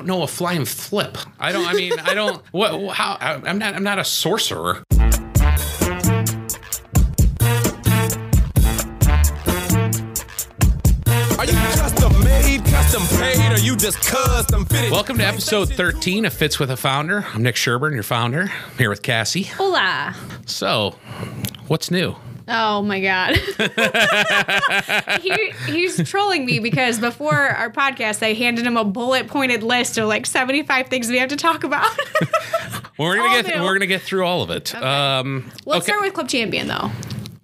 don't know a flying flip. I don't. I mean, I don't. What? How? I- I'm not. I'm not a sorcerer. Are you custom made, custom paid, or you just custom fitted? Welcome to episode 13 of Fits with a Founder. I'm Nick Sherburne, your founder. I'm here with Cassie. Hola. So, what's new? Oh my god. he, he's trolling me because before our podcast, I handed him a bullet pointed list of like 75 things we have to talk about. Well, we're gonna All get new. we're gonna get through all of it. Um, Let's okay. start with Club Champion though.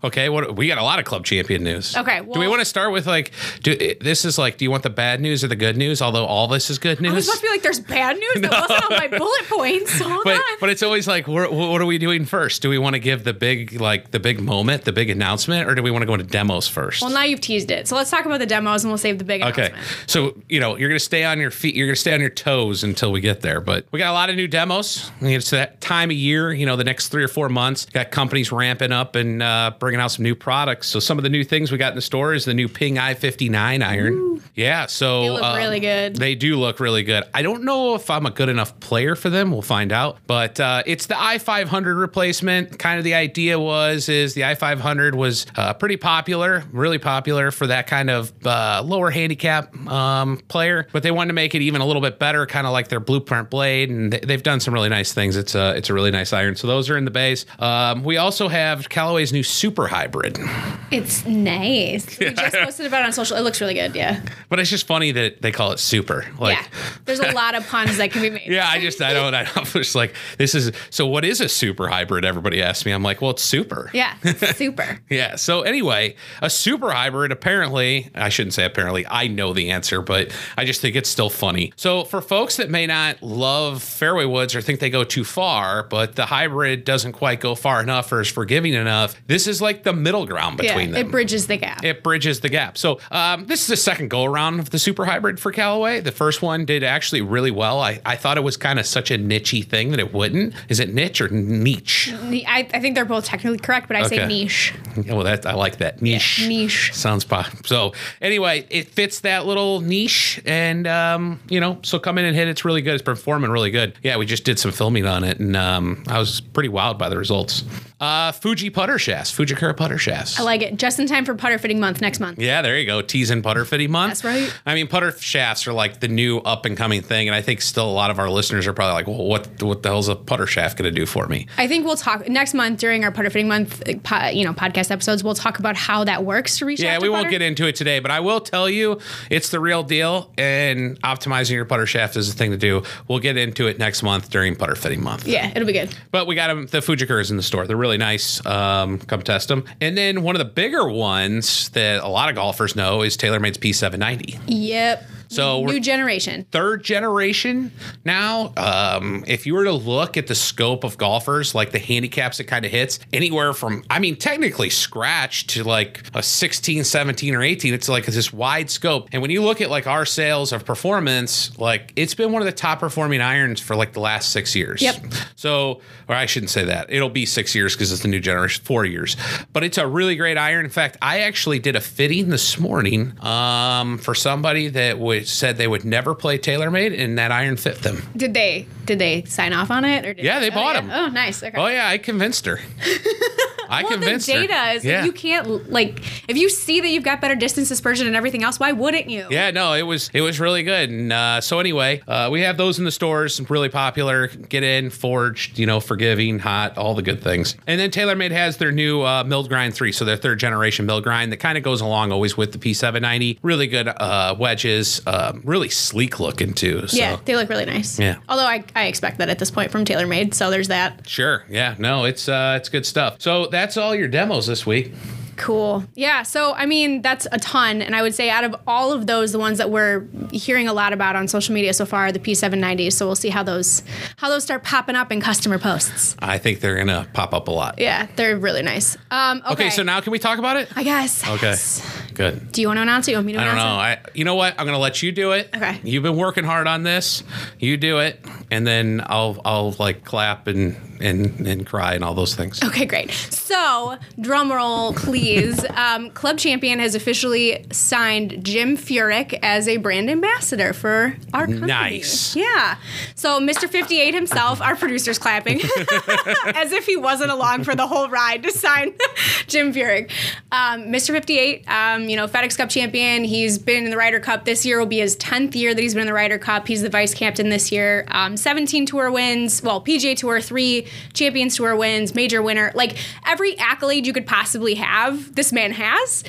Okay, what we got a lot of club champion news. Okay, do we want to start with like do this is like do you want the bad news or the good news? Although all this is good I was news. supposed to be like, there's bad news that wasn't on my bullet points. Hold but on. but it's always like what, what are we doing first? Do we want to give the big like the big moment, the big announcement, or do we want to go into demos first? well, now you've teased it. So let's talk about the demos and we'll save the big Okay, announcement. so you know you're gonna stay on your feet, you're gonna stay on your toes until we get there. But we got a lot of new demos. It's that time of year, you know, the next three or four months. Got companies ramping up and uh, bringing out some new products. So some of the new things we got in the store is the new Ping i59 iron. Yeah, so They look uh, really good. They do look really good. I don't know if I'm a good enough player for them. We'll find out. But uh, it's the i500 replacement. Kind of the idea was is the i500 was uh, pretty popular, really popular for that kind of uh, lower handicap um, player. But they wanted to make it even a little bit better, kind of like their Blueprint blade, and they- they've done some really nice things. It's a it's a really nice iron. So those are in the base. Um, we also have Callaway's new Super Hybrid. It's nice. We just posted about it on social. It looks really good. Yeah. But it's just funny that they call it Super. Like. yeah. There's a lot of puns that can be made. Yeah, I just I don't I I'm just like this is so what is a super hybrid? Everybody asks me. I'm like, well, it's super. Yeah. Super. Yeah. So anyway, a super hybrid apparently, I shouldn't say apparently, I know the answer, but I just think it's still funny. So for folks that may not love fairway woods or think they go too far, but the hybrid doesn't quite go far enough or is forgiving enough, this is like the middle ground Yeah. between them It bridges the gap. it bridges the gap. So um, this is the second go around of the super hybrid for Callaway. The first one did actually really well. I, I thought it was kind of such a nichey thing that it wouldn't. Is it niche or niche? I, I think they're both technically correct, but I Okay. say niche. Well, that I like that niche. niche. sounds pop. So anyway, it fits that little niche, and um, you know, so come in and hit. It's really good. It's performing really good. Yeah, we just did some filming on it, and um, I was pretty wild by the results. Uh, Fuji putter shafts, Fujikura putter shafts. I like it. Just in time for putter fitting month next month. Yeah, there you go. Teas and putter fitting month. That's right. I mean, putter shafts are like the new up and coming thing, and I think still a lot of our listeners are probably like, "Well, what what the hell's a putter shaft going to do for me?" I think we'll talk next month during our putter fitting month, uh, po- you know, podcast episodes. We'll talk about how that works to reach. Yeah, we won't get into it today, but I will tell you it's the real deal, and optimizing your putter shaft is the thing to do. We'll get into it next month during putter fitting month. Yeah, it'll be good. But we got them, the Fujikuras in the store. They're really nice. Um, come test them. And then one of the bigger ones that a lot of golfers know is TaylorMade's P790. Yep. So new generation. third generation now. Um, if you were to look at the scope of golfers, like the handicaps it kind of hits, anywhere from, I mean, technically scratch to like a 16, 17, or 18, it's like this wide scope. And when you look at like our sales of performance, like it's been one of the top performing irons for like the last six years. Yep. So, or I shouldn't say that. It'll be six years because it's the new generation, four years. But it's a really great iron. In fact, I actually did a fitting this morning um, for somebody that would, said they would never play TaylorMade, and that iron fit them. Did they did they sign off on it or did Yeah, they oh, bought yeah. 'em. Oh, nice. Okay. Oh yeah, I convinced her. I well, the convinced her. data is yeah. you can't like if you see that you've got better distance dispersion and everything else, why wouldn't you? Yeah, no, it was it was really good. And uh, so anyway, uh, we have those in the stores, really popular. Get in, forged, you know, forgiving, hot, all the good things. And then TaylorMade has their new uh, milled grind three, so their third generation milled grind that kind of goes along always with the P790. Really good uh, wedges, um, really sleek looking too. So. Yeah, they look really nice. Yeah. Although I, I expect that at this point from TaylorMade, so there's that. Sure. Yeah. No, it's uh, it's good stuff. So that's all your demos this week. Cool. Yeah. So, I mean, that's a ton. And I would say out of all of those, the ones that we're hearing a lot about on social media so far are the P790s. So we'll see how those how those start popping up in customer posts. I think they're gonna pop up a lot. Yeah, they're really nice. Um, okay. Okay, so now can we talk about it? I guess. Okay, yes. good. Do you want to announce it? You want me to I don't know. it? I, you know what? I'm gonna let you do it. Okay. You've been working hard on this. You do it, and then I'll I'll like clap and and and cry and all those things. Okay, great. So, drum roll, please. Um, Club Champion has officially signed Jim Furyk as a brand ambassador for our company. Nice. Yeah. So, Mr. 58 himself, our producer's clapping, as if he wasn't along for the whole ride to sign Jim Furyk. Um, Mr. 58, um, you know, FedEx Cup champion. He's been in the Ryder Cup. This year will be his 10th year that he's been in the Ryder Cup. He's the vice captain this year. Um, 17 tour wins. Well, PGA Tour, three Champions Tour wins, major winner. Like every accolade you could possibly have, this man has.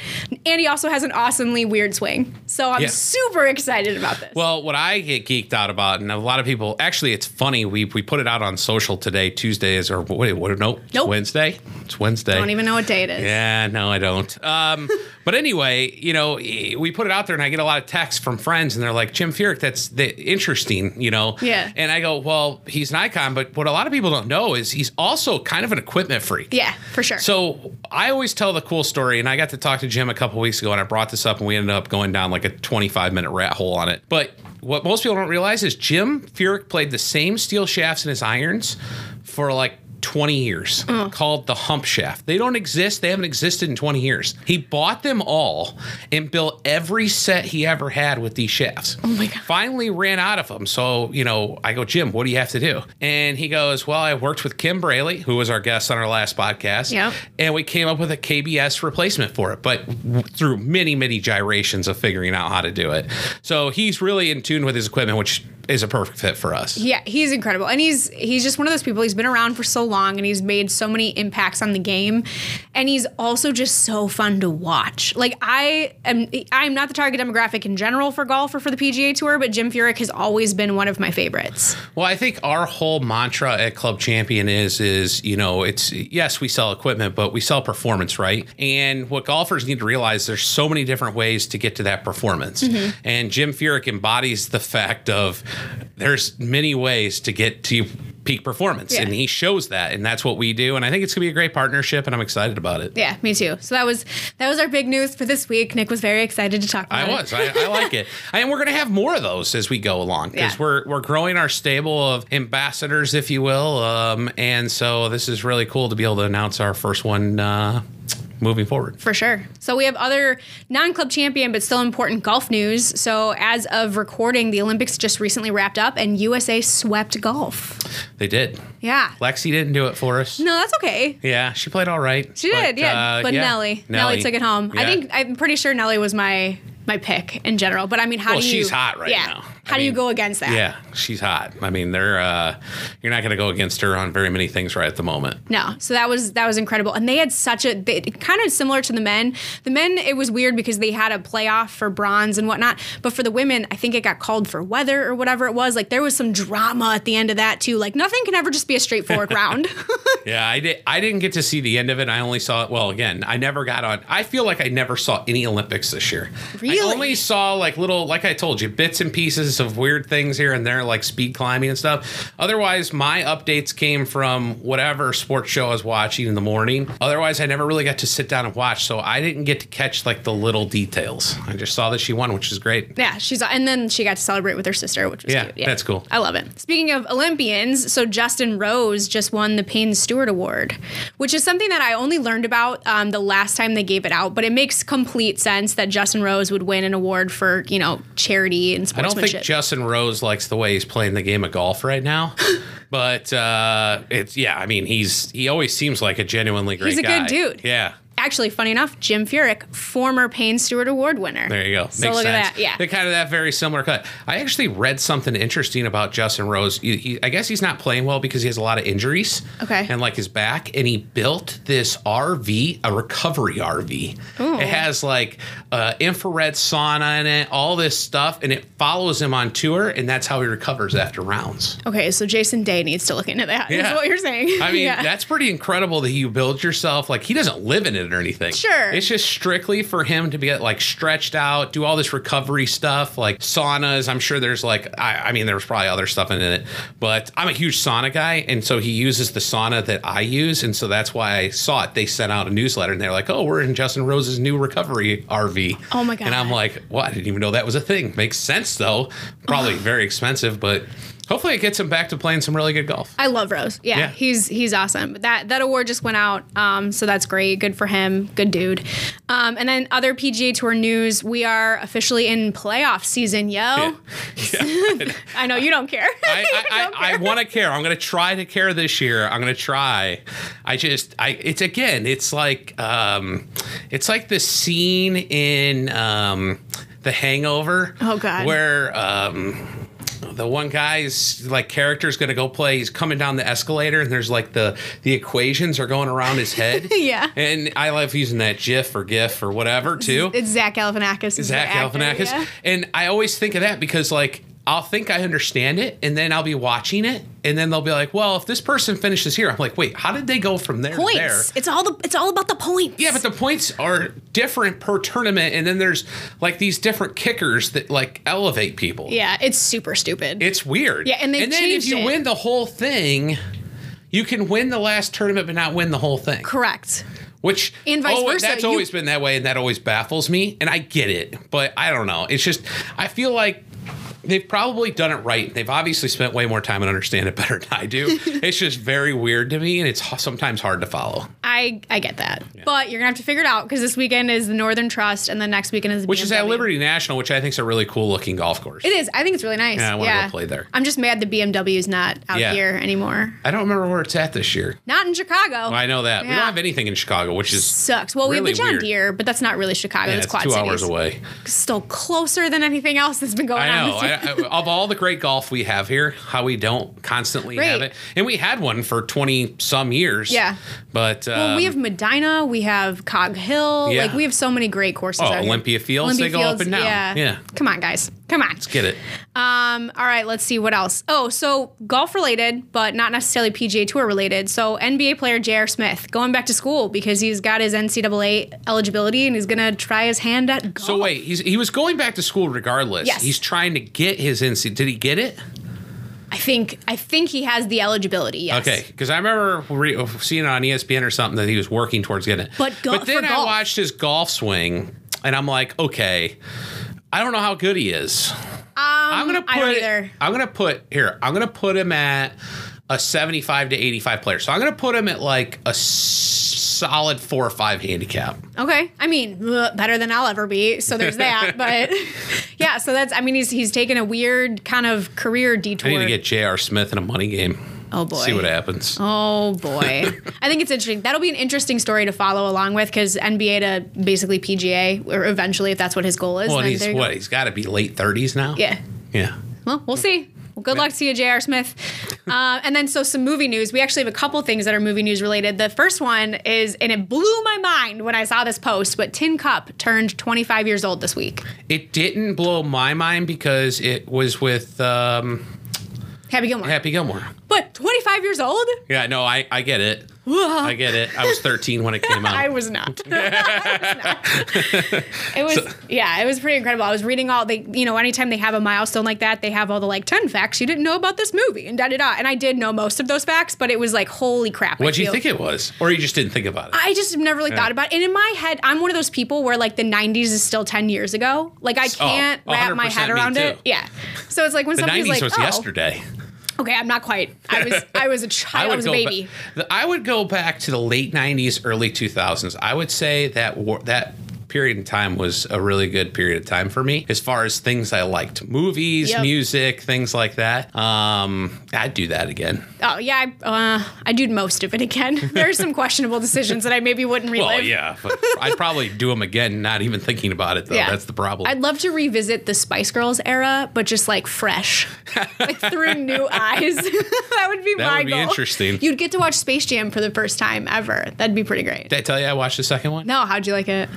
And he also has an awesomely weird swing. So I'm Yeah. super excited about this. Well, what I get geeked out about, and a lot of people actually, it's funny. We we put it out on social today. Tuesday is or wait, what? Nope, it's Nope. Wednesday. It's Wednesday. I don't even know what day it is. Yeah, no, I don't. Um, but anyway, you know, we put it out there, and I get a lot of texts from friends, and they're like, "Jim Furyk, that's the, interesting," you know. Yeah. And I go, "Well, he's an icon, but what a lot of people don't know is he's also kind of an equipment freak." Yeah, for sure. So I always tell the cool story, and I got to talk to Jim a couple weeks ago, and I brought this up, and we ended up going down like a 25 minute rat hole on it. But what most people don't realize is Jim Furyk played the same steel shafts in his irons for like 20 years, mm. called the hump shaft. They don't exist. They haven't existed in 20 years. He bought them all and built every set he ever had with these shafts. Oh my God. Finally ran out of them. So, you know, I go, Jim, what do you have to do? And he goes, Well, I worked with Kim Braly, who was our guest on our last podcast Yep. and we came up with a KBS replacement for it, but through many, many gyrations of figuring out how to do it. So he's really in tune with his equipment, which is a perfect fit for us. Yeah, he's incredible, and he's he's just one of those people. He's been around for so long, and he's made so many impacts on the game, and he's also just so fun to watch. Like I am, I'm not the target demographic in general for golf or for the PGA Tour, but Jim Furyk has always been one of my favorites. Well, I think our whole mantra at Club Champion is is you know it's yes we sell equipment, but we sell performance, right? And what golfers need to realize there's so many different ways to get to that performance. Mm-hmm. And Jim Furyk embodies the fact of there's many ways to get to peak performance, Yeah. and he shows that, and that's what we do. And I think it's gonna be a great partnership, and I'm excited about it. Yeah, me too. So that was that was our big news for this week. Nick was very excited to talk about I was. I, I like it. And we're going to have more of those as we go along because Yeah. we're, we're growing our stable of ambassadors, if you will. Um, and so this is really cool to be able to announce our first one uh, moving forward. For sure. So we have other non-club champion but still important golf news. So as of recording, the Olympics just recently wrapped up and USA swept golf. They did. Yeah. Lexi didn't do it for us. No, that's okay. Yeah, she played all right. She did, yeah. uh, but yeah, Nelly, Nelly, took it home. I think I'm pretty sure Nelly was my my pick in general. But I mean, how Well, do you? she's hot right yeah. now. How I do you go against that? Yeah, she's hot. I mean, they're uh, you're not going to go against her on very many things right at the moment. No, so that was that was incredible, and they had such a they, kind of similar to the men. The men it was weird because they had a playoff for bronze and whatnot, but for the women, I think it got called for weather or whatever it was. Like there was some drama at the end of that too. Like nothing can ever just be a straightforward round. Yeah, I did. I didn't get to see the end of it. I only saw it. Well, again, I never got on. I feel like I never saw any Olympics this year. Really? I only saw like little, like I told you, bits and pieces of weird things here and there, like speed climbing and stuff. Otherwise, my updates came from whatever sports show I was watching in the morning. Otherwise, I never really got to sit down and watch, so I didn't get to catch like the little details. I just saw that she won, which is great. Yeah, she's and then she got to celebrate with her sister, which was Yeah, cute. that's cool. I love it. Speaking of Olympians, so Justin Rose just won the Payne Stewart Award, which is something that I only learned about um, the last time they gave it out. But it makes complete sense that Justin Rose would win an award for you know charity and I don't sportsmanship. think Justin Rose likes the way he's playing the game of golf right now. But uh, it's yeah, I mean he's he always seems like a genuinely great He's a good dude. Yeah. Actually, funny enough, Jim Furyk, former Payne Stewart Award winner. There you go. So Makes look sense. at that. Yeah. They're kind of that very similar cut. I actually read something interesting about Justin Rose. He, he- I guess he's not playing well because he has a lot of injuries. Okay. And like his back, and he built this RV, a recovery RV. Ooh. It has like uh, infrared sauna in it, all this stuff, and it follows him on tour, and that's how he recovers after rounds. Okay, so Jason Day needs to look into that. that. Is Yeah. what you're saying? I mean, Yeah. that's pretty incredible that you build yourself. Like, he doesn't live in it or anything. Sure. It's just strictly for him to be like stretched out, do all this recovery stuff, like saunas. I'm sure there's like, I, I mean, there's probably other stuff in it, but I'm a huge sauna guy. And so he uses the sauna that I use. And so that's why I saw it. They sent out a newsletter and they're like, oh, we're in Justin Rose's new recovery RV. Oh my God. And I'm like, well, I didn't even know that was a thing. Makes sense though. Probably very expensive, but Hopefully, it gets him back to playing some really good golf. I love Rose. Yeah, Yeah. he's he's awesome. That that award just went out, um, so that's great. Good for him. Good dude. Um, and then other PGA Tour news: we are officially in playoff season, yo. Yeah. I know you don't care. I, I, I, I want to care. I'm going to try to care this year. I'm going to try. I just, I, it's again, it's like, um, it's like the scene in um, The Hangover. Oh, God. Where, um, the one guy's like character is gonna go play. He's coming down the escalator, and there's like the the equations are going around his head. Yeah. and I love using that GIF or GIF or whatever too. It's Zach Galifianakis. Zach actor, Galifianakis. yeah. And I always think of that because like I'll think I understand it and then I'll be watching it and then they'll be like, well, if this person finishes here, I'm like, wait, how did they go from there to there? Points. It's all the. It's all about the points. Yeah, but the points are different per tournament, and then there's like these different kickers that like elevate people. yeah, it's super stupid. It's weird. Yeah, and they've and then if you it. win the whole thing, you can win the last tournament but not win the whole thing. Correct. Which And vice oh, versa, That's you- always been that way, and that always baffles me. And I get it, but I don't know. It's just I feel like they've probably done it right. They've obviously spent way more time and understand it better than I do. it's just very weird to me, and it's sometimes hard to follow. I I get that, but you're gonna have to figure it out because this weekend is the Northern Trust, and the next weekend is the Which is at Liberty National, which I think is a really cool looking golf course. It is. I think it's really nice. Yeah, I wanna go play there. I'm just mad the BMW is not out Yeah. here anymore. I don't remember where it's at this year. Not in Chicago. I know that we don't have anything in Chicago, which is Sucks. Well, we have the John weird. Deere, but that's not really Chicago. yeah, it's it's Quad two Cities. hours away. Still closer than anything else that's been going I on. know. this year. I, I, of all the great golf we have here, how we don't constantly have it, and we had one for twenty some years. Yeah. but um, Well, we have Medinah, we have Cog Hill, Yeah. like we have so many great courses. Oh, out here. Olympia Fields, they go up and down. Yeah. Yeah. Come on, guys. Come on. Let's get it. Um, all right, let's see what else. Oh, so golf related, but not necessarily PGA Tour related. So NBA player J.R. Smith going back to school because he's got his NCAA eligibility and he's gonna try his hand at golf. So wait, he's he was going back to school regardless. Yes. He's trying to get his NC. Did he get it? I think I think he has the eligibility. Yes. Okay, because I remember re- seeing it on ESPN or something that he was working towards getting it. But go- but then I golf. watched his golf swing, and I'm like, okay, I don't know how good he is. I'm gonna put Um, I don't either. I'm gonna put here. I'm gonna put him at a 75 to 85 player. So I'm gonna put him at like a solid four or five handicap. Okay. I mean, better than I'll ever be. So there's that. but yeah, so that's I mean he's he's taken a weird kind of career detour. I need to get J.R. Smith in a money game. Oh, boy. See what happens. Oh boy. I think it's interesting. That'll be an interesting story to follow along with because NBA to basically PGA, or eventually, if that's what his goal is. well, he's what? go. He's got to be late 30s now. Yeah. Yeah. Well, we'll see. Well, good luck to you, J.R. Smith. Uh, and then, so some movie news. We actually have a couple things that are movie news related. The first one is, and it blew my mind when I saw this post, but Tin Cup turned 25 years old this week. It didn't blow my mind because it was with um, Happy Gilmore. Happy Gilmore. But 25 years old? Yeah, no, I, I get it. I get it. I was 13 when it came out. I was not. I was not. It was, yeah, it was pretty incredible. I was reading all they, you know, anytime they have a milestone like that, they have all the like 10 facts you didn't know about this movie and da da da. And I did know most of those facts, but it was like, holy crap. What'd you think it was? Or you just didn't think about it? I just never really thought about it. And in my head, I'm one of those people where like the 90s is still 10 years ago. Like I oh, can't wrap my head around it. Yeah. So it's like when the somebody's 90s like, was oh, yesterday. Okay, I'm not quite. I was, I was a child. I, was a baby. ba- I would go back to the late 90s, early 2000s. I would say that war, that period in time was a really good period of time for me as far as things I liked movies, Yep. music, things like that. Um, I'd do that again. Oh yeah, I, uh, I do most of it again. There's some questionable decisions that I maybe wouldn't relive. Well, yeah, but I'd probably do them again, not even thinking about it though. Yeah. That's the problem. I'd love to revisit the Spice Girls era, but just like fresh, like through new eyes. that would be That my would be goal. interesting. You'd get to watch Space Jam for the first time ever. That'd be pretty great. Did I tell you I watched the second one? no, how'd you like it?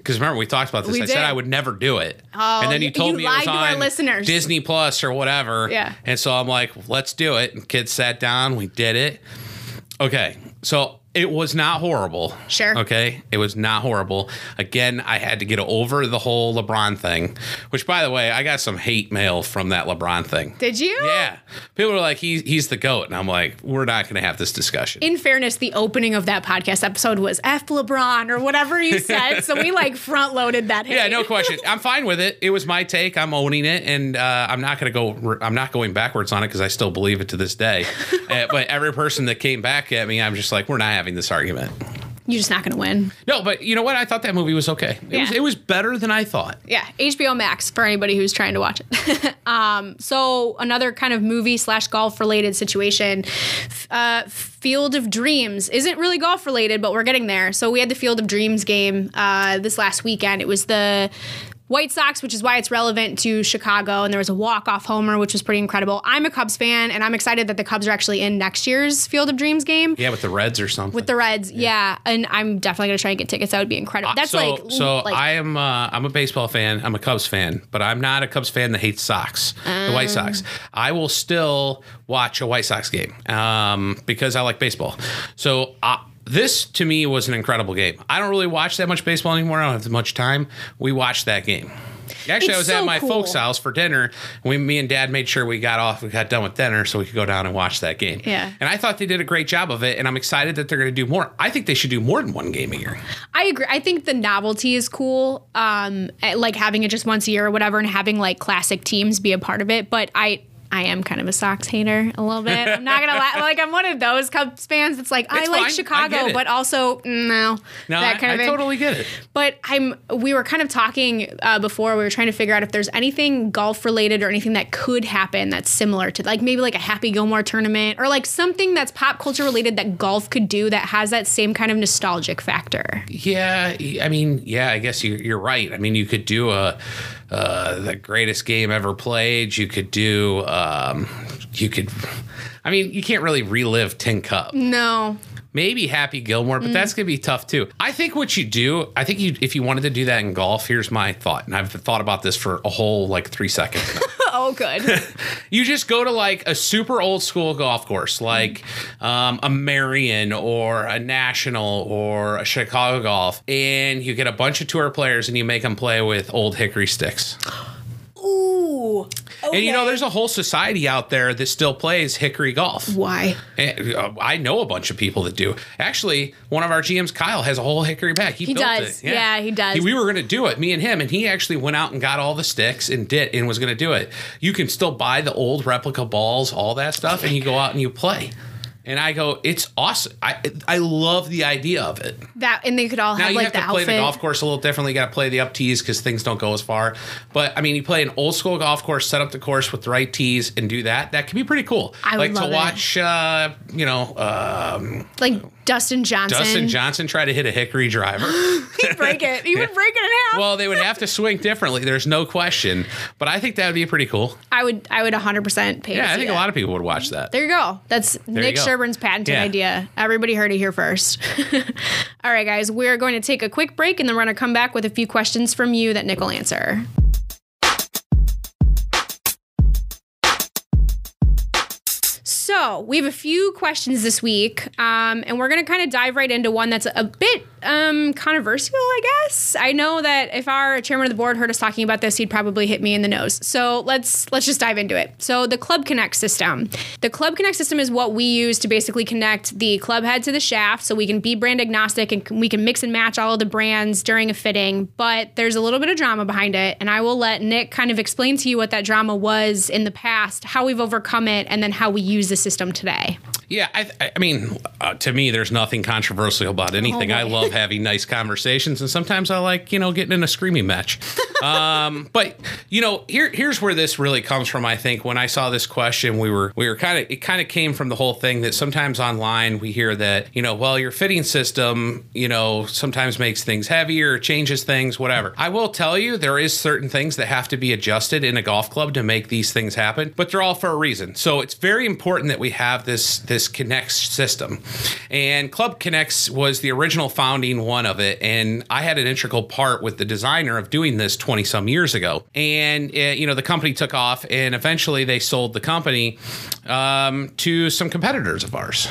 Because remember we talked about this. We I said. I would never do it, Oh, and then you told you me it was lied to our on listeners. Disney Plus or whatever. Yeah. And so I'm like, let's do it. And kids sat down, we did it. Okay, So it was not horrible. Sure. Okay. It was not horrible. Again, I had to get over the whole LeBron thing, which, by the way, I got some hate mail from that LeBron thing. Did you? Yeah. People were like, he's, he's the GOAT. And I'm like, we're not going to have this discussion. In fairness, the opening of that podcast episode was F LeBron or whatever you said. so we like front loaded that hate. yeah, no question. I'm fine with it. It was my take. I'm owning it, and uh, I'm not going to go. I'm not going backwards on it because I still believe it to this day. uh, but every person that came back at me, I'm just like, we're not having this argument. You're just not going to win. No, but you know what? I thought that movie was okay. It was Yeah. it was better than I thought. Yeah, HBO Max for anybody who's trying to watch it. um, so another kind of movie slash golf related situation. Uh, Field of Dreams isn't really golf related, but we're getting there. So we had the Field of Dreams game uh, this last weekend. It was the White Sox, which is why it's relevant to Chicago, and there was a walk off homer, which was pretty incredible. I'm a Cubs fan, and I'm excited that the Cubs are actually in next year's Field of Dreams game. Yeah, with the Reds or something. With the Reds, yeah. and I'm definitely gonna try and get tickets. That would be incredible. That's so, like so like, I am uh, I'm a baseball fan. I'm a Cubs fan, but I'm not a Cubs fan that hates Sox, the White Sox. I will still watch a White Sox game um, because I like baseball. So uh, this to me was an incredible game. I don't really watch that much baseball anymore. I don't have much time. We watched that game. Actually, I was so at my cool. folks' house for dinner. We, me and Dad made sure we got off, we got done with dinner, so we could go down and watch that game. Yeah. And I thought they did a great job of it, and I'm excited that they're going to do more. I think they should do more than one game a year. I agree. I think the novelty is cool. Um, like having it just once a year or whatever, and having like classic teams be a part of it. But I, I am kind of a Sox hater a little bit. I'm not gonna lie. Like I'm one of those Cubs fans that's like I It's like fine. Chicago, it. but also no, No, that kind I of thing. totally get it. But I'm. We were kind of talking uh, before. We were trying to figure out if there's anything golf related or anything that could happen that's similar to like maybe like a Happy Gilmore tournament or like something that's pop culture related that golf could do that has that same kind of nostalgic factor. Yeah, I mean, yeah, I guess you, you're right. I mean, you could do a uh, the greatest game ever played. You could do, um, you could. I mean, you can't really relive Tin Cup. No, Maybe Happy Gilmore, but that's gonna be tough too. I think what you do, I think you, if you wanted to do that in golf, here's my thought, and I've thought about this for a whole like three seconds. oh good. you just go to like a super old school golf course, like um, a Merion or a National or a Chicago Golf, and you get a bunch of tour players and you make them play with old hickory sticks. Ooh. And you know, there's a whole society out there that still plays hickory golf. why? And, uh, I know a bunch of people that do. Actually, one of our GMs, Kyle, has a whole hickory bag. He, He built does. it. Yeah, he does. we were going to do it, me and him, and he actually went out and got all the sticks and did and was going to do it. You can still buy the old replica balls, all that stuff, and you go out and you play. And I go, it's awesome. I I love the idea of it. That and they could all Now have you like have to play outfit. the golf course a little differently. You got to play the up tees because things don't go as far. But I mean, you play an old school golf course, set up the course with the right tees, and do that. That can be pretty cool. I would like to it. watch, uh, you know, um, like Dustin Johnson. Dustin Johnson tried to hit a hickory driver. He'd break it. He would break it in half. well, they would have to swing differently. There's no question. But I think that would be pretty cool. I would. I would 100 percent pay. to Yeah, I think a lot of people would watch that. There you go. That's Nick go. Sherburne's patented Yeah. idea. Everybody heard it here first. All right, guys, we're going to take a quick break and then we're going to come back with a few questions from you that Nick will answer. So we have a few questions this week, um, and we're going to kind of dive right into one that's a bit um, controversial, I guess. I know that if our chairman of the board heard us talking about this, he'd probably hit me in the nose. So let's let's just dive into it. So the Club Connect system, the Club Connect system is what we use to basically connect the club head to the shaft, so we can be brand agnostic and we can mix and match all of the brands during a fitting. But there's a little bit of drama behind it, and I will let Nick kind of explain to you what that drama was in the past, how we've overcome it, and then how we use the system today. Yeah, I, I mean, uh, to me, there's nothing controversial about anything. Oh, I love having nice conversations, and sometimes I like, you know, getting in a screaming match. um, but you know, here here's where this really comes from. I think when I saw this question, we were we were kind of it kind of came from the whole thing that sometimes online we hear that you know, well, your fitting system, you know, sometimes makes things heavier, changes things, whatever. I will tell you, there is certain things that have to be adjusted in a golf club to make these things happen, but they're all for a reason. So it's very important that we have this this this Connects system. And Club Connects was the original founding one of it. And I had an integral part with the designer of doing this 20 some years ago. And, it, you know, the company took off and eventually they sold the company um, to some competitors of ours.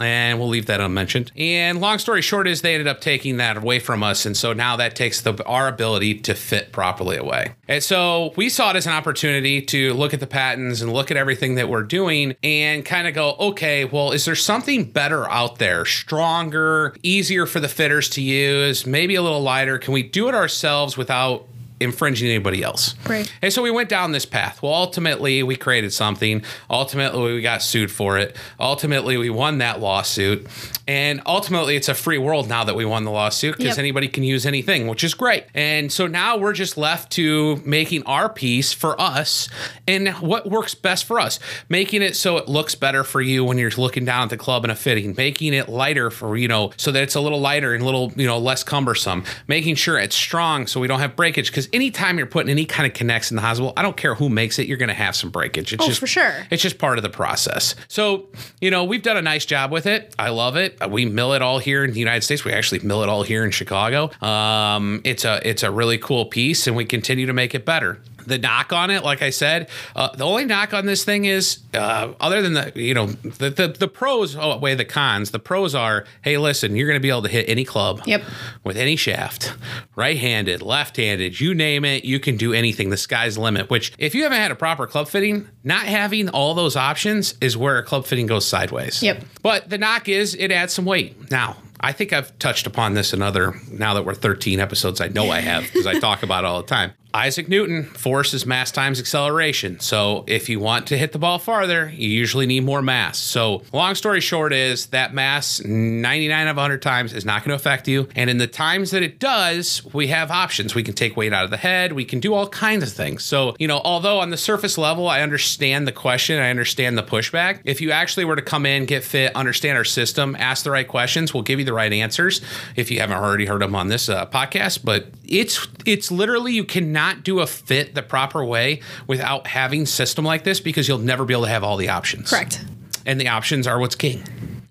And we'll leave that unmentioned. And long story short is they ended up taking that away from us. And so now that takes the, our ability to fit properly away. And so we saw it as an opportunity to look at the patents and look at everything that we're doing and kind of go, okay, well, is there something better out there, stronger, easier for the fitters to use, maybe a little lighter? Can we do it ourselves without infringing anybody else. Right. And so we went down this path. Well, ultimately, we created something. Ultimately, we got sued for it. Ultimately, we won that lawsuit. And ultimately, it's a free world now that we won the lawsuit because Yep. anybody can use anything, which is great. And so now we're just left to making our piece for us and what works best for us. Making it so it looks better for you when you're looking down at the club in a fitting. Making it lighter for, you know, so that it's a little lighter and a little, you know, less cumbersome. Making sure it's strong so we don't have breakage. Because anytime you're putting any kind of connects in the hosel, I don't care who makes it, you're going to have some breakage. It's Oh, just for sure. it's just part of the process. So, you know, we've done a nice job with it. I love it. We mill it all here in the United States. We actually mill it all here in Chicago. Um, it's a it's a really cool piece, and we continue to make it better. The knock on it, like I said, uh, the only knock on this thing is, uh, other than the, you know, the the, the pros outweigh the cons. The pros are, hey, listen, you're going to be able to hit any club Yep. with any shaft, right-handed, left-handed, you name it, you can do anything. The sky's the limit. Which, if you haven't had a proper club fitting, not having all those options is where a club fitting goes sideways. Yep. But the knock is it adds some weight. Now, I think I've touched upon this in other. Now that we're 13 episodes, I know I have because I talk about it all the time. Isaac Newton, force is mass times acceleration. So if you want to hit the ball farther, you usually need more mass. So long story short is that mass 99 of 100 times is not going to affect you. And in the times that it does, we have options. We can take weight out of the head. We can do all kinds of things. So, you know, although on the surface level, I understand the question, I understand the pushback. If you actually were to come in, get fit, understand our system, ask the right questions, we'll give you the right answers. If you haven't already heard them on this uh, podcast, but it's it's literally you cannot do a fit the proper way without having system like this because you'll never be able to have all the options. Correct. And the options are what's king.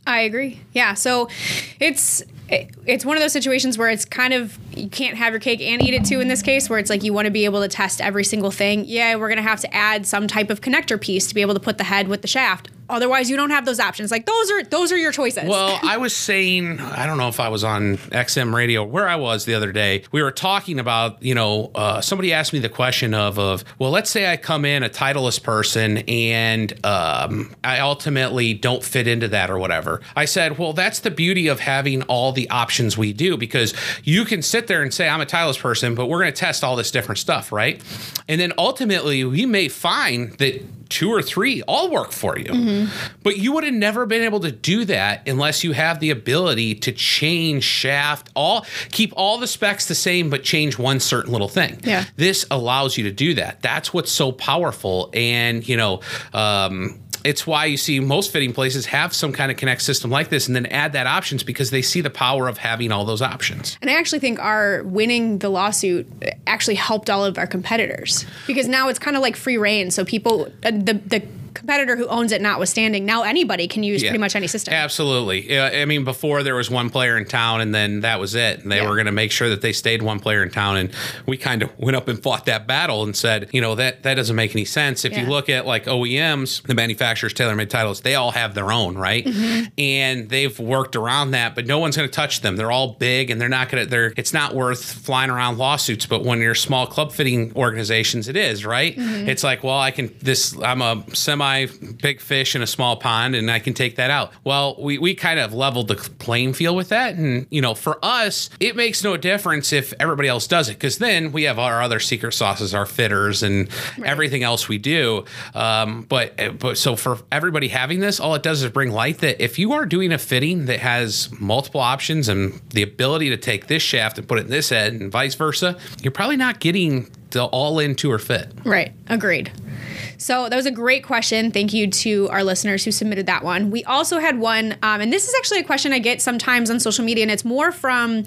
I agree. Yeah. So it's it- it's one of those situations where it's kind of you can't have your cake and eat it too in this case where it's like you want to be able to test every single thing. Yeah, we're going to have to add some type of connector piece to be able to put the head with the shaft. Otherwise, you don't have those options. Like those are those are your choices. Well, I was saying, I don't know if I was on XM radio, where I was the other day. We were talking about, you know, uh, somebody asked me the question of, of, well, let's say I come in a Titleist person and um, I ultimately don't fit into that or whatever. I said, well, that's the beauty of having all the options we do because you can sit there and say, I'm a Titleist person, but we're going to test all this different stuff, right? And then ultimately, we may find that two or three all work for you. But you would have never been able to do that unless you have the ability to change shaft, all keep all the specs the same, but change one certain little thing. Yeah. This allows you to do that. That's what's so powerful. And, you know, um, it's why you see most fitting places have some kind of connect system like this and then add that options because they see the power of having all those options. And I actually think our winning the lawsuit actually helped all of our competitors because now it's kind of like free reign. So people, uh, the the competitor who owns it notwithstanding, now anybody can use Yeah. pretty much any system. Absolutely. I mean, before there was one player in town, and then that was it. And they Yeah. were going to make sure that they stayed one player in town. And we kind of went up and fought that battle and said, you know, that that doesn't make any sense. If you look at like OEMs, the manufacturers, TaylorMade Titleist, they all have their own, right? Mm-hmm. And they've worked around that, but no one's going to touch them. They're all big, and they're not going to. They're. It's not worth flying around lawsuits. But when you're small club fitting organizations, it is right. Mm-hmm. It's like, well, I can. This. I'm a semi big fish in a small pond and I can take that out. Well, we, we kind of leveled the playing field with that. And, you know, for us, it makes no difference if everybody else does it because then we have our other secret sauces, our fitters, and everything else we do. Um, but, but so for everybody having this, all it does is bring light that if you are doing a fitting that has multiple options and the ability to take this shaft and put it in this head and vice versa, you're probably not getting the all in tour fit. Right. Agreed. So that was a great question. Thank you to our listeners who submitted that one. We also had one, um, and this is actually a question I get sometimes on social media, and it's more from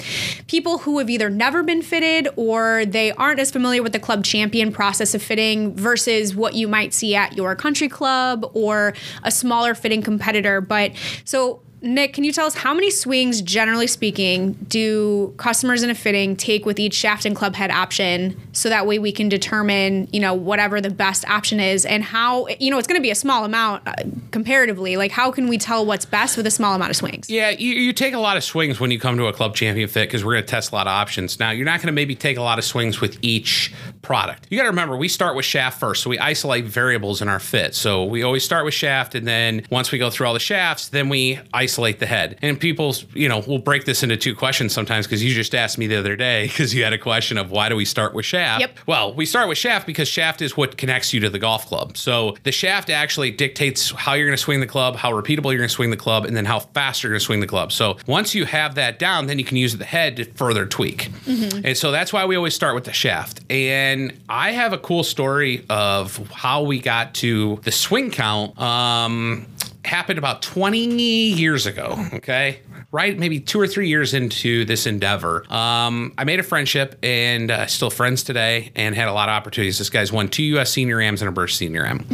people who have either never been fitted or they aren't as familiar with the club champion process of fitting versus what you might see at your country club or a smaller fitting competitor. But so Nick, can you tell us how many swings, generally speaking, do customers in a fitting take with each shaft and club head option so that way we can determine, you know, whatever the best option is and how, you know, it's going to be a small amount uh, comparatively. Like, how can we tell what's best with a small amount of swings? Yeah, you, you take a lot of swings when you come to a club champion fit because we're going to test a lot of options. Now, you're not going to maybe take a lot of swings with each product. You got to remember, we start with shaft first, so we isolate variables in our fit. So we always start with shaft, and then once we go through all the shafts, then we isolate the head. And people, you know, we'll break this into two questions sometimes because you just asked me the other day because you had a question of why do we start with shaft? Yep. Well, we start with shaft because shaft is what connects you to the golf club. So the shaft actually dictates how you're going to swing the club, how repeatable you're going to swing the club, and then how fast you're going to swing the club. So once you have that down, then you can use the head to further tweak. Mm-hmm. And so that's why we always start with the shaft. And I have a cool story of how we got to the swing count. Um, happened about 20 years ago. Okay. Right, maybe two or three years into this endeavor, um, I made a friendship and uh, still friends today, and had a lot of opportunities. This guy's won two U.S. Senior Ams and a British Senior Am.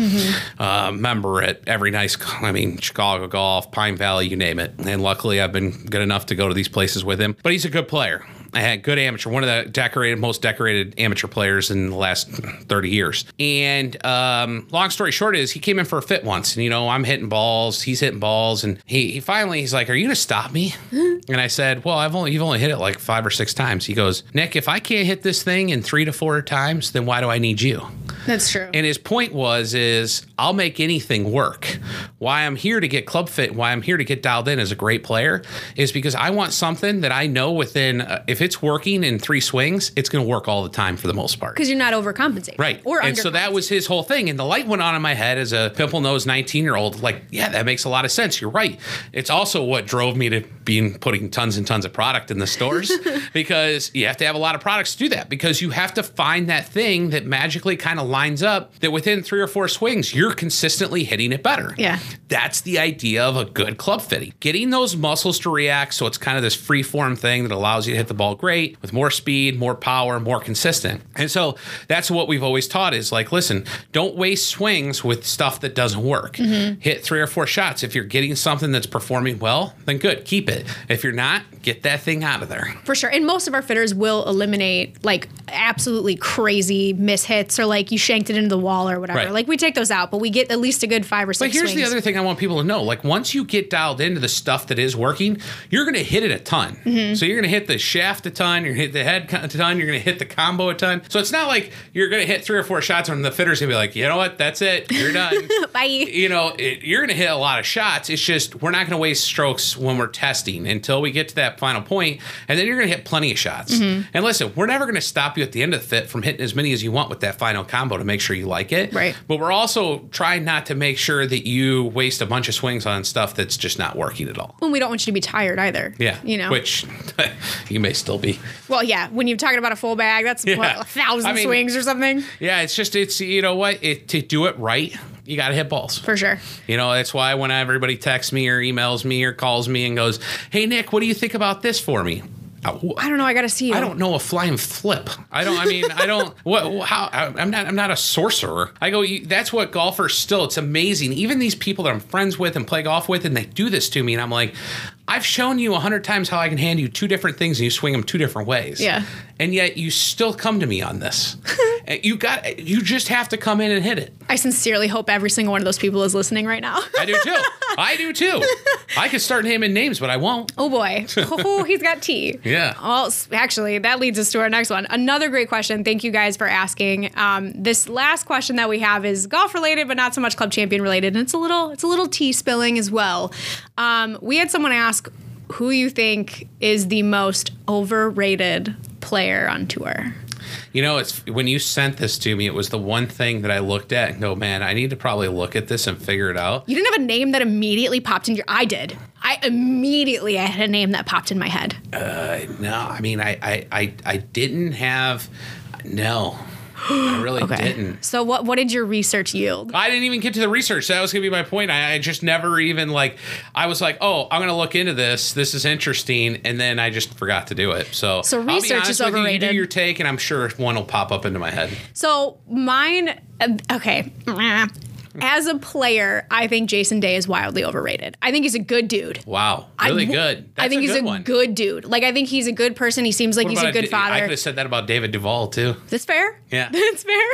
Uh, member at every nice, I mean, Chicago Golf, Pine Valley, you name it. And luckily, I've been good enough to go to these places with him. But he's a good player. I had good amateur, one of the decorated, most decorated amateur players in the last 30 years. And um, long story short is he came in for a fit once, and you know I'm hitting balls, he's hitting balls, and he, he finally he's like, "Are you gonna stop me?" and I said, "Well, I've only you've only hit it like five or six times." He goes, "Nick, if I can't hit this thing in three to four times, then why do I need you?" That's true. And his point was is I'll make anything work. Why I'm here to get club fit, why I'm here to get dialed in as a great player is because I want something that I know within uh, if it's working in three swings, it's going to work all the time for the most part. Because you're not overcompensating. Right. Or and so that was his whole thing. And the light went on in my head as a pimple nosed 19 year old. Like, yeah, that makes a lot of sense. You're right. It's also what drove me to being putting tons and tons of product in the stores because you have to have a lot of products to do that because you have to find that thing that magically kind of lines up that within three or four swings, you're consistently hitting it better. Yeah. That's the idea of a good club fitting. Getting those muscles to react so it's kind of this free form thing that allows you to hit the ball great with more speed, more power, more consistent. And so that's what we've always taught is like, listen, don't waste swings with stuff that doesn't work. Mm-hmm. Hit three or four shots. If you're getting something that's performing well, then good, keep it. If you're not, get that thing out of there. For sure. And most of our fitters will eliminate like absolutely crazy mishits or like you shanked it into the wall or whatever. Right. Like we take those out, but we get at least a good five or six But here's swings. the other thing I want people to know. Like once you get dialed into the stuff that is working, you're going to hit it a ton. Mm-hmm. So you're going to hit the shaft a ton, you're going to hit the head a ton, you're going to hit the combo a ton. So it's not like you're going to hit three or four shots and the fitter's going to be like, you know what, that's it, you're done. Bye. you know, it, you're going to hit a lot of shots. It's just we're not going to waste strokes when we're testing until we get to that final point, and then you're going to hit plenty of shots. Mm-hmm. And listen, we're never going to stop you at the end of the fit from hitting as many as you want with that final combo to make sure you like it. Right. But we're also trying not to make sure that you waste a bunch of swings on stuff that's just not working at all. And we don't want you to be tired either. Yeah. You know. Which you may still be. well, yeah. When you're talking about a full bag, that's Yeah. what a thousand I mean- swings or something. Yeah, it's just it's you know what? It to do it right, you gotta hit balls. For sure. You know, that's why when everybody texts me or emails me or calls me and goes, "Hey Nick, what do you think about this for me?" I don't know. I got to see you. I don't know a flying flip. I don't. I mean, I don't. What? How? I'm not. I'm not a sorcerer. I go. you- That's what golfers still. It's amazing. Even these people that I'm friends with and play golf with, and they do this to me, and I'm like, I've shown you a hundred times how I can hand you two different things, and you swing them two different ways. Yeah. And yet you still come to me on this. And you got. You just have to come in and hit it. I sincerely hope every single one of those people is listening right now. I do too. I do too. I could start naming names, but I won't. Oh boy. Oh, he's got tea. Yeah. Well, actually, that leads us to our next one. Another great question. Thank you guys for asking. Um, this last question that we have is golf related, but not so much club champion related, and it's a little it's a little tea spilling as well. Um, we had someone ask who you think is the most overrated player on tour. You know, it's when you sent this to me, it was the one thing that I looked at and go, man, I need to probably look at this and figure it out. You didn't have a name that immediately popped in your. I did. I immediately I had a name that popped in my head. Uh, no, I mean, I, I, I, I didn't have, no. I really Okay. didn't. So what what did your research yield? I didn't even get to the research. That was gonna be my point. I, I just never even like. I was like, oh, I'm gonna look into this. This is interesting, and then I just forgot to do it. So, So I'll be research honest is with you, You do your take, and I'm sure one will pop up into my head. So mine, uh, okay. As a player, I think Jason Day is wildly overrated. I think he's a good dude. Wow, I- really good. I think a he's good a one. good dude. Like I think he's a good person. He seems like What he's a good Da- father. I could have said that about David Duval too. That's fair. Yeah. That's fair.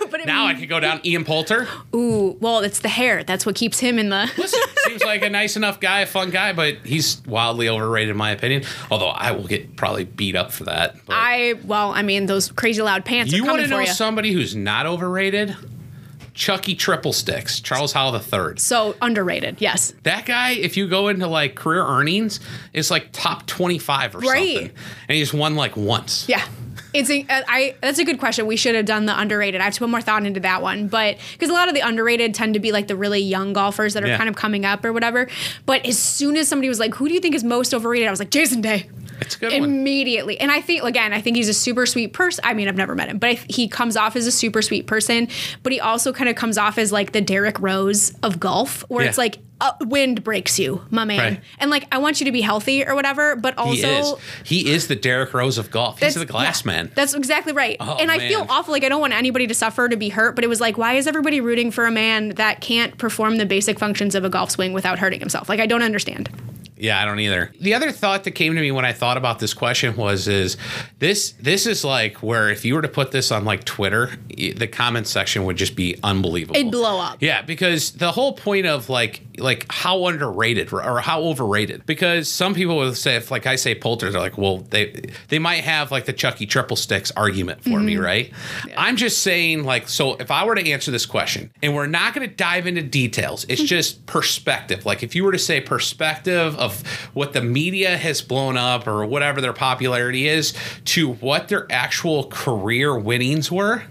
but it, Now I could go down Ian Poulter. ooh, well, it's the hair. That's what keeps him in the. Listen, seems like a nice enough guy, a fun guy, but he's wildly overrated in my opinion. Although I will get probably beat up for that. But I well, I mean, those crazy loud pants you want to know somebody who's not overrated? Chucky Triple Sticks, Charles Howell III. so underrated. Yes. That guy, if you go into like career earnings, is like top 25 or Right. something. And he's won like once. Yeah. It's a, uh, that's a good question. We should have done the underrated. I have to put more thought into that one, but because a lot of the underrated tend to be like the really young golfers that are Yeah. kind of coming up or whatever. But as soon as somebody was like, "Who do you think is most overrated?" I was like, "Jason Day." It's a good one. Immediately, and I think again, I think he's a super sweet person. I mean, I've never met him, but I, he comes off as a super sweet person. But he also kind of comes off as like the Derrick Rose of golf, where it's like uh, wind breaks you, my man, Right. and like I want you to be healthy or whatever. But He is. also, He is the Derrick Rose of golf. He's the glass yeah, man. That's exactly right. Oh, and I feel awful. Like I don't want anybody to suffer to be hurt, but it was like, why is everybody rooting for a man that can't perform the basic functions of a golf swing without hurting himself? Like I don't understand. Yeah, I don't either. The other thought that came to me when I thought about this question was is this this is like where if you were to put this on like Twitter, the comment section would just be unbelievable. It'd blow up. Yeah, because the whole point of like like how underrated or- how overrated. Because some people will say if like I say Poulter, they're like, well, they they might have like the Chucky triple sticks argument for me, Mm-hmm. right? I'm just saying like so if I were to answer this question and we're not going to dive into details, it's just perspective. Like if you were to say perspective of what the media has blown up or whatever their popularity is to what their actual career winnings were.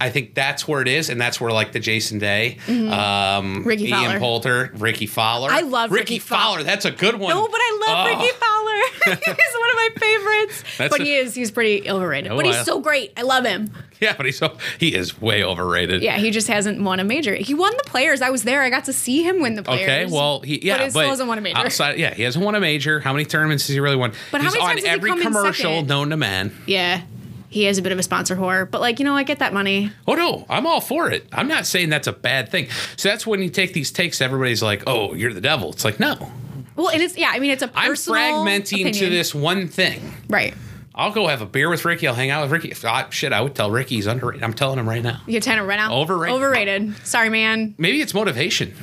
I think that's where it is, and that's where like the Jason Day, um, Rickie Ian Fowler. Rickie Rickie Fowler. I love Rickie, Rickie Fowler. Fowler. That's a good one. No, but I love Oh. Rickie Fowler. he's one of my favorites. That's but a- he is. He's pretty overrated. Oh, but he's so great. I love him. Yeah, but he's so he is way overrated. Yeah, he just hasn't won a major. He won the players. I was there. I got to see him win the players. Okay, well, he yeah, but he still hasn't won a major. Outside, yeah, he hasn't won a major. How many tournaments has he really won? But how He's many on times has he every come in commercial known to man. yeah, he is a bit of a sponsor whore. But like you know, I get that money. Oh no, I'm all for it. I'm not saying that's a bad thing. So that's when you take these takes. Everybody's like, "Oh, you're the devil." It's like, no, Well, and it's yeah. I mean, it's a I'm personal fragmenting to this one thing. Right. I'll go have a beer with Rickie. I'll hang out with Rickie. If I, shit, I would tell Rickie he's underrated. I'm telling him right now. You're trying to run out. Overrated. Overrated. Sorry, man. Maybe it's motivation.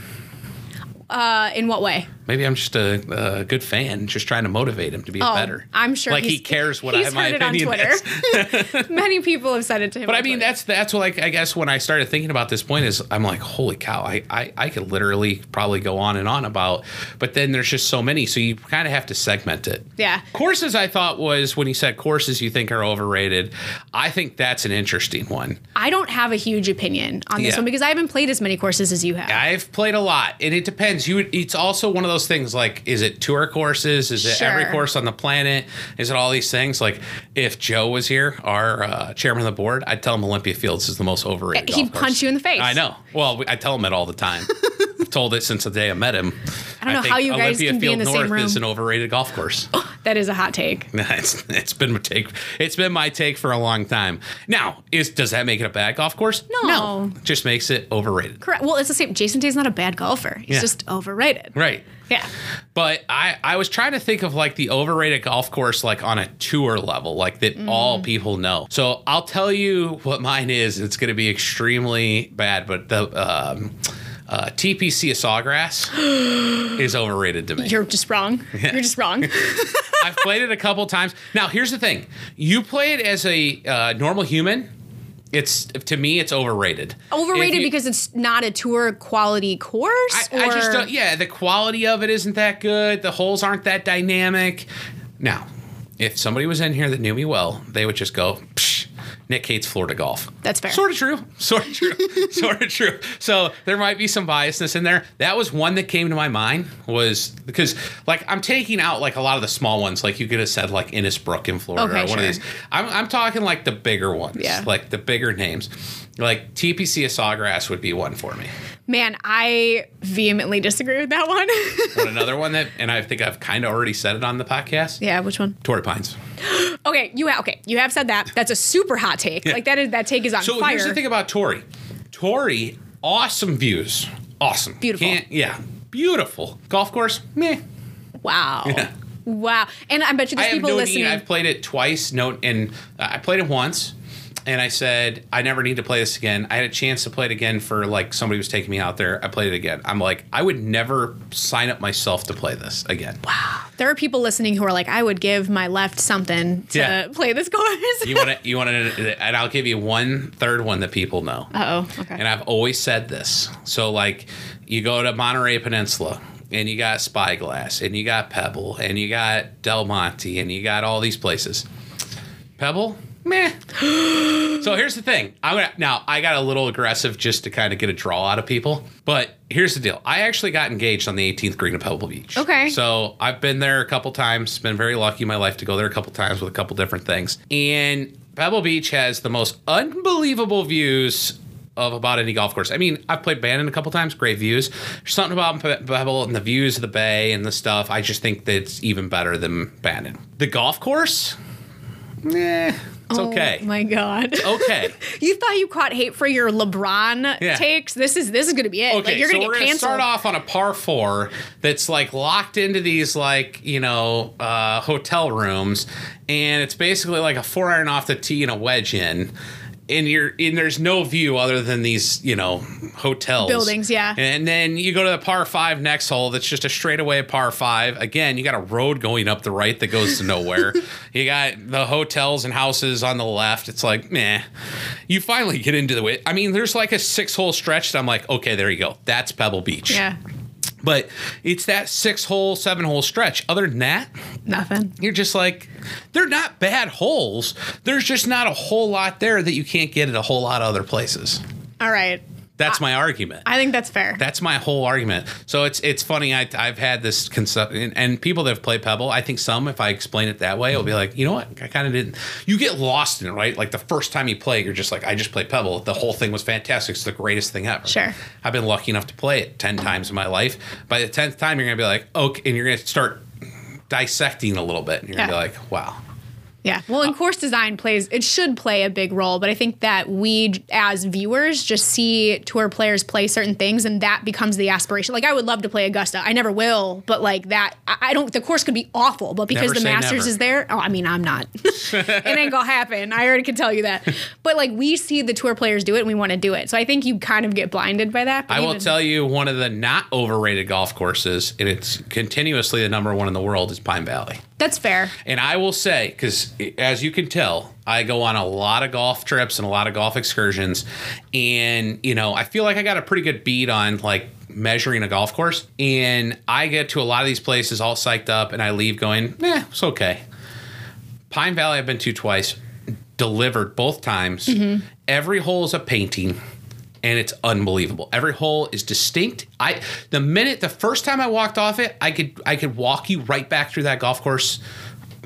Uh, in what way? Maybe I'm just a, a good fan, just trying to motivate him to be Oh, better. I'm sure like he cares what he's I, my heard it on Twitter. Many people have said it to him. But I mean, Twitter. that's that's what like I guess when I started thinking about this point is I'm like, holy cow, I, I I could literally probably go on and on about, but then there's just so many, so you kind of have to segment it. Yeah. Courses I thought was when you said courses you think are overrated. I think that's an interesting one. I don't have a huge opinion on this Yeah. one because I haven't played as many courses as you have. I've played a lot, and it depends. You, it's also one of those things like, is it tour courses? Is it every course on the planet? Is it all these things? Like, if Joe was here, our uh, chairman of the board, I'd tell him Olympia Fields is the most overrated. He'd golf course. punch you in the face. I know. Well, I tell him it all the time. I've told it since the day I met him. I don't know think how you guys Olympia can be Field in the North same room. is an overrated golf course. That is a hot take. it's, it's been my take. It's been my take for a long time. Now, is does that make it a bad golf course? No. Just makes it overrated. Correct. Well, it's the same. Jason Day's not a bad golfer. He's Yeah. just overrated. Right. Yeah. But I, I was trying to think of like the overrated golf course like on a tour level, like that Mm. all people know. So I'll tell you what mine is. It's going to be extremely bad, but the um, uh, TPC of Sawgrass is overrated to me. You're just wrong. You're just wrong. I've played it a couple times. Now, here's the thing: you play it as a uh, normal human. It's to me, it's overrated. Overrated you- because it's not a tour quality course. I, I just don't. Yeah, the quality of it isn't that good. The holes aren't that dynamic. Now, if somebody was in here that knew me well, they would just go, Psh, Nick hates Florida golf. That's fair. Sort of true. Sort of true. sort of true. So there might be some biasness in there. That was one that came to my mind was because like I'm taking out like a lot of the small ones. Like you could have said like Innisbrook in Florida Okay, or one sure. of these. I'm, I'm talking like the bigger ones. Yeah. Like the bigger names. Like TPC of Sawgrass would be one for me. Man, I vehemently disagree with that one. But another one that, and I think I've kind of already said it on the podcast. yeah, which one? Torrey Pines. Okay, you ha- okay, you have said that. That's a super hot take. Like that is that take is on So fire. here's the thing about Torrey. Torrey, awesome views. Awesome. Beautiful. Can't- yeah. Beautiful. Golf course, meh. Wow. Yeah. Wow. And I bet you I there's have people no listening. need. I've played it twice. No, and uh, I played it once, and I said I never need to play this again. I had a chance to play it again for like somebody was taking me out there. I played it again. I'm like, I would never sign up myself to play this again. Wow. There are people listening who are like, I would give my left something to Yeah. play this course. You want to? You want to? And I'll give you one third one that people know. Uh oh. Okay. And I've always said this. So like you go to Monterey Peninsula and you got Spyglass and you got Pebble and you got Del Monte and you got all these places. Pebble? Meh. so here's the thing. I'm gonna now I got a little aggressive just to kind of get a draw out of people. But here's the deal. I actually got engaged on the 18th green of Pebble Beach. Okay. So I've been there a couple times. Been very lucky in my life to go there a couple times with a couple different things. And Pebble Beach has the most unbelievable views of about any golf course. I mean, I've played Bandon a couple times, great views. There's something about Pebble and the views of the bay and the stuff. I just think that it's even better than Bandon. The golf course, eh, it's okay. Oh my god. okay. you thought you caught hate for your LeBron Yeah. takes. This is this is gonna be it. Okay, like you're so gonna we're gonna start off on a par four that's like locked into these like you know uh, hotel rooms, and it's basically like a four iron off the tee and a wedge in. And you're and there's no view other than these, you know, hotels. Buildings, yeah. And then you go to the par five next hole that's just a straightaway par five. Again, you got a road going up the right that goes to nowhere. you got the hotels and houses on the left. It's like, meh. You finally get into the way. I mean, there's like a six hole stretch that I'm like, okay, there you go. That's Pebble Beach. yeah. But it's that six hole, seven hole stretch. Other than that, Nothing. you're just like, they're not bad holes. There's just not a whole lot there that you can't get at a whole lot of other places. All right. That's my argument. I think that's fair. That's my whole argument. So it's it's funny. I, I've had this concept, and, and people that have played Pebble, I think some, if I explain it that way, will be like, you know what? I kind of didn't. You get lost in it, right? Like the first time you play, you're just like, I just played Pebble. The whole thing was fantastic. It's the greatest thing ever. Sure. I've been lucky enough to play it ten times in my life. By the tenth time, you're gonna be like, okay, and you're gonna start dissecting a little bit, and you're gonna be like, wow. Yeah. Well, Uh, and course design plays, it should play a big role, but I think that we as viewers just see tour players play certain things and that becomes the aspiration. Like, I would love to play Augusta. I never will, but like that, I don't, the course could be awful, but because Never the Masters never. is there, oh, I mean, I'm not. it ain't gonna happen. I already can tell you that. But like, we see the tour players do it and we want to do it. So I think you kind of get blinded by that. I will tell you one of the not overrated golf courses, and it's continuously the number one in the world, is Pine Valley. That's fair. And I will say, because as you can tell, I go on a lot of golf trips and a lot of golf excursions. And, you know, I feel like I got a pretty good beat on like measuring a golf course. And I get to a lot of these places all psyched up and I leave going, eh, it's okay. Pine Valley, I've been to twice, delivered both times. Every hole is a painting. And it's unbelievable. Every hole is distinct. I the minute the first time I walked off it, I could I could walk you right back through that golf course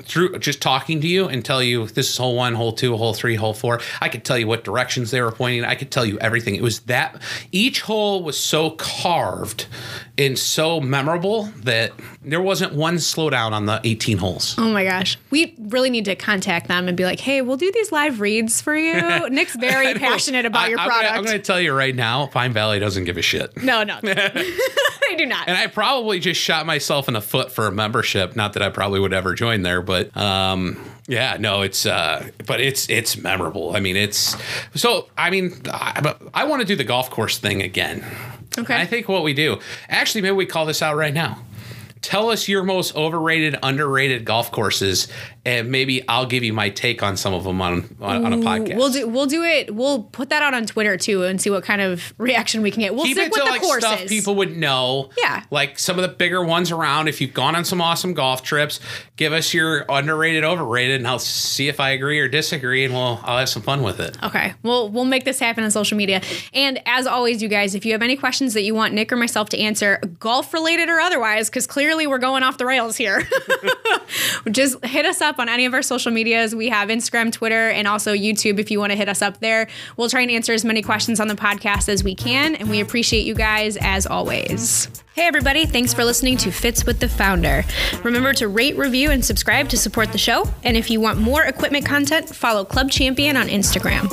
through just talking to you and tell you this is hole one, hole two, hole three, hole four. I could tell you what directions they were pointing. I could tell you everything. It was that each hole was so carved and so memorable that there wasn't one slowdown on the 18 holes. Oh my gosh. We really need to contact them and be like, hey, we'll do these live reads for you. Nick's very passionate about I- your product. I'm going to tell you right now, Pine Valley doesn't give a shit. No, no. they do not. And I probably just shot myself in the foot for a membership. Not that I probably would ever join there, but um, yeah, no, it's uh, but it's it's memorable. I mean, it's so. I mean, I, I want to do the golf course thing again. Okay. I think what we do, actually, maybe we call this out right now. Tell us your most overrated, underrated golf courses, and maybe I'll give you my take on some of them on on, on a podcast. We'll do we'll do it. We'll put that out on Twitter too and see what kind of reaction we can get. We'll Keep stick it with the like courses. stuff people would know. Yeah. Like some of the bigger ones around. If you've gone on some awesome golf trips, give us your underrated, overrated, and I'll see if I agree or disagree, and we'll I'll have some fun with it. Okay, we'll we'll make this happen on social media. And as always, you guys, if you have any questions that you want Nick or myself to answer, golf related or otherwise, because clearly we're going off the rails here, just hit us up on any of our social medias. We have Instagram, Twitter, and also YouTube. If you want to hit us up there, we'll try and answer as many questions on the podcast as we can. And we appreciate you guys as always. Hey, everybody, thanks for listening to Fits with the Founder. Remember to rate, review, and subscribe to support the show. And if you want more equipment content, follow Club Champion on Instagram.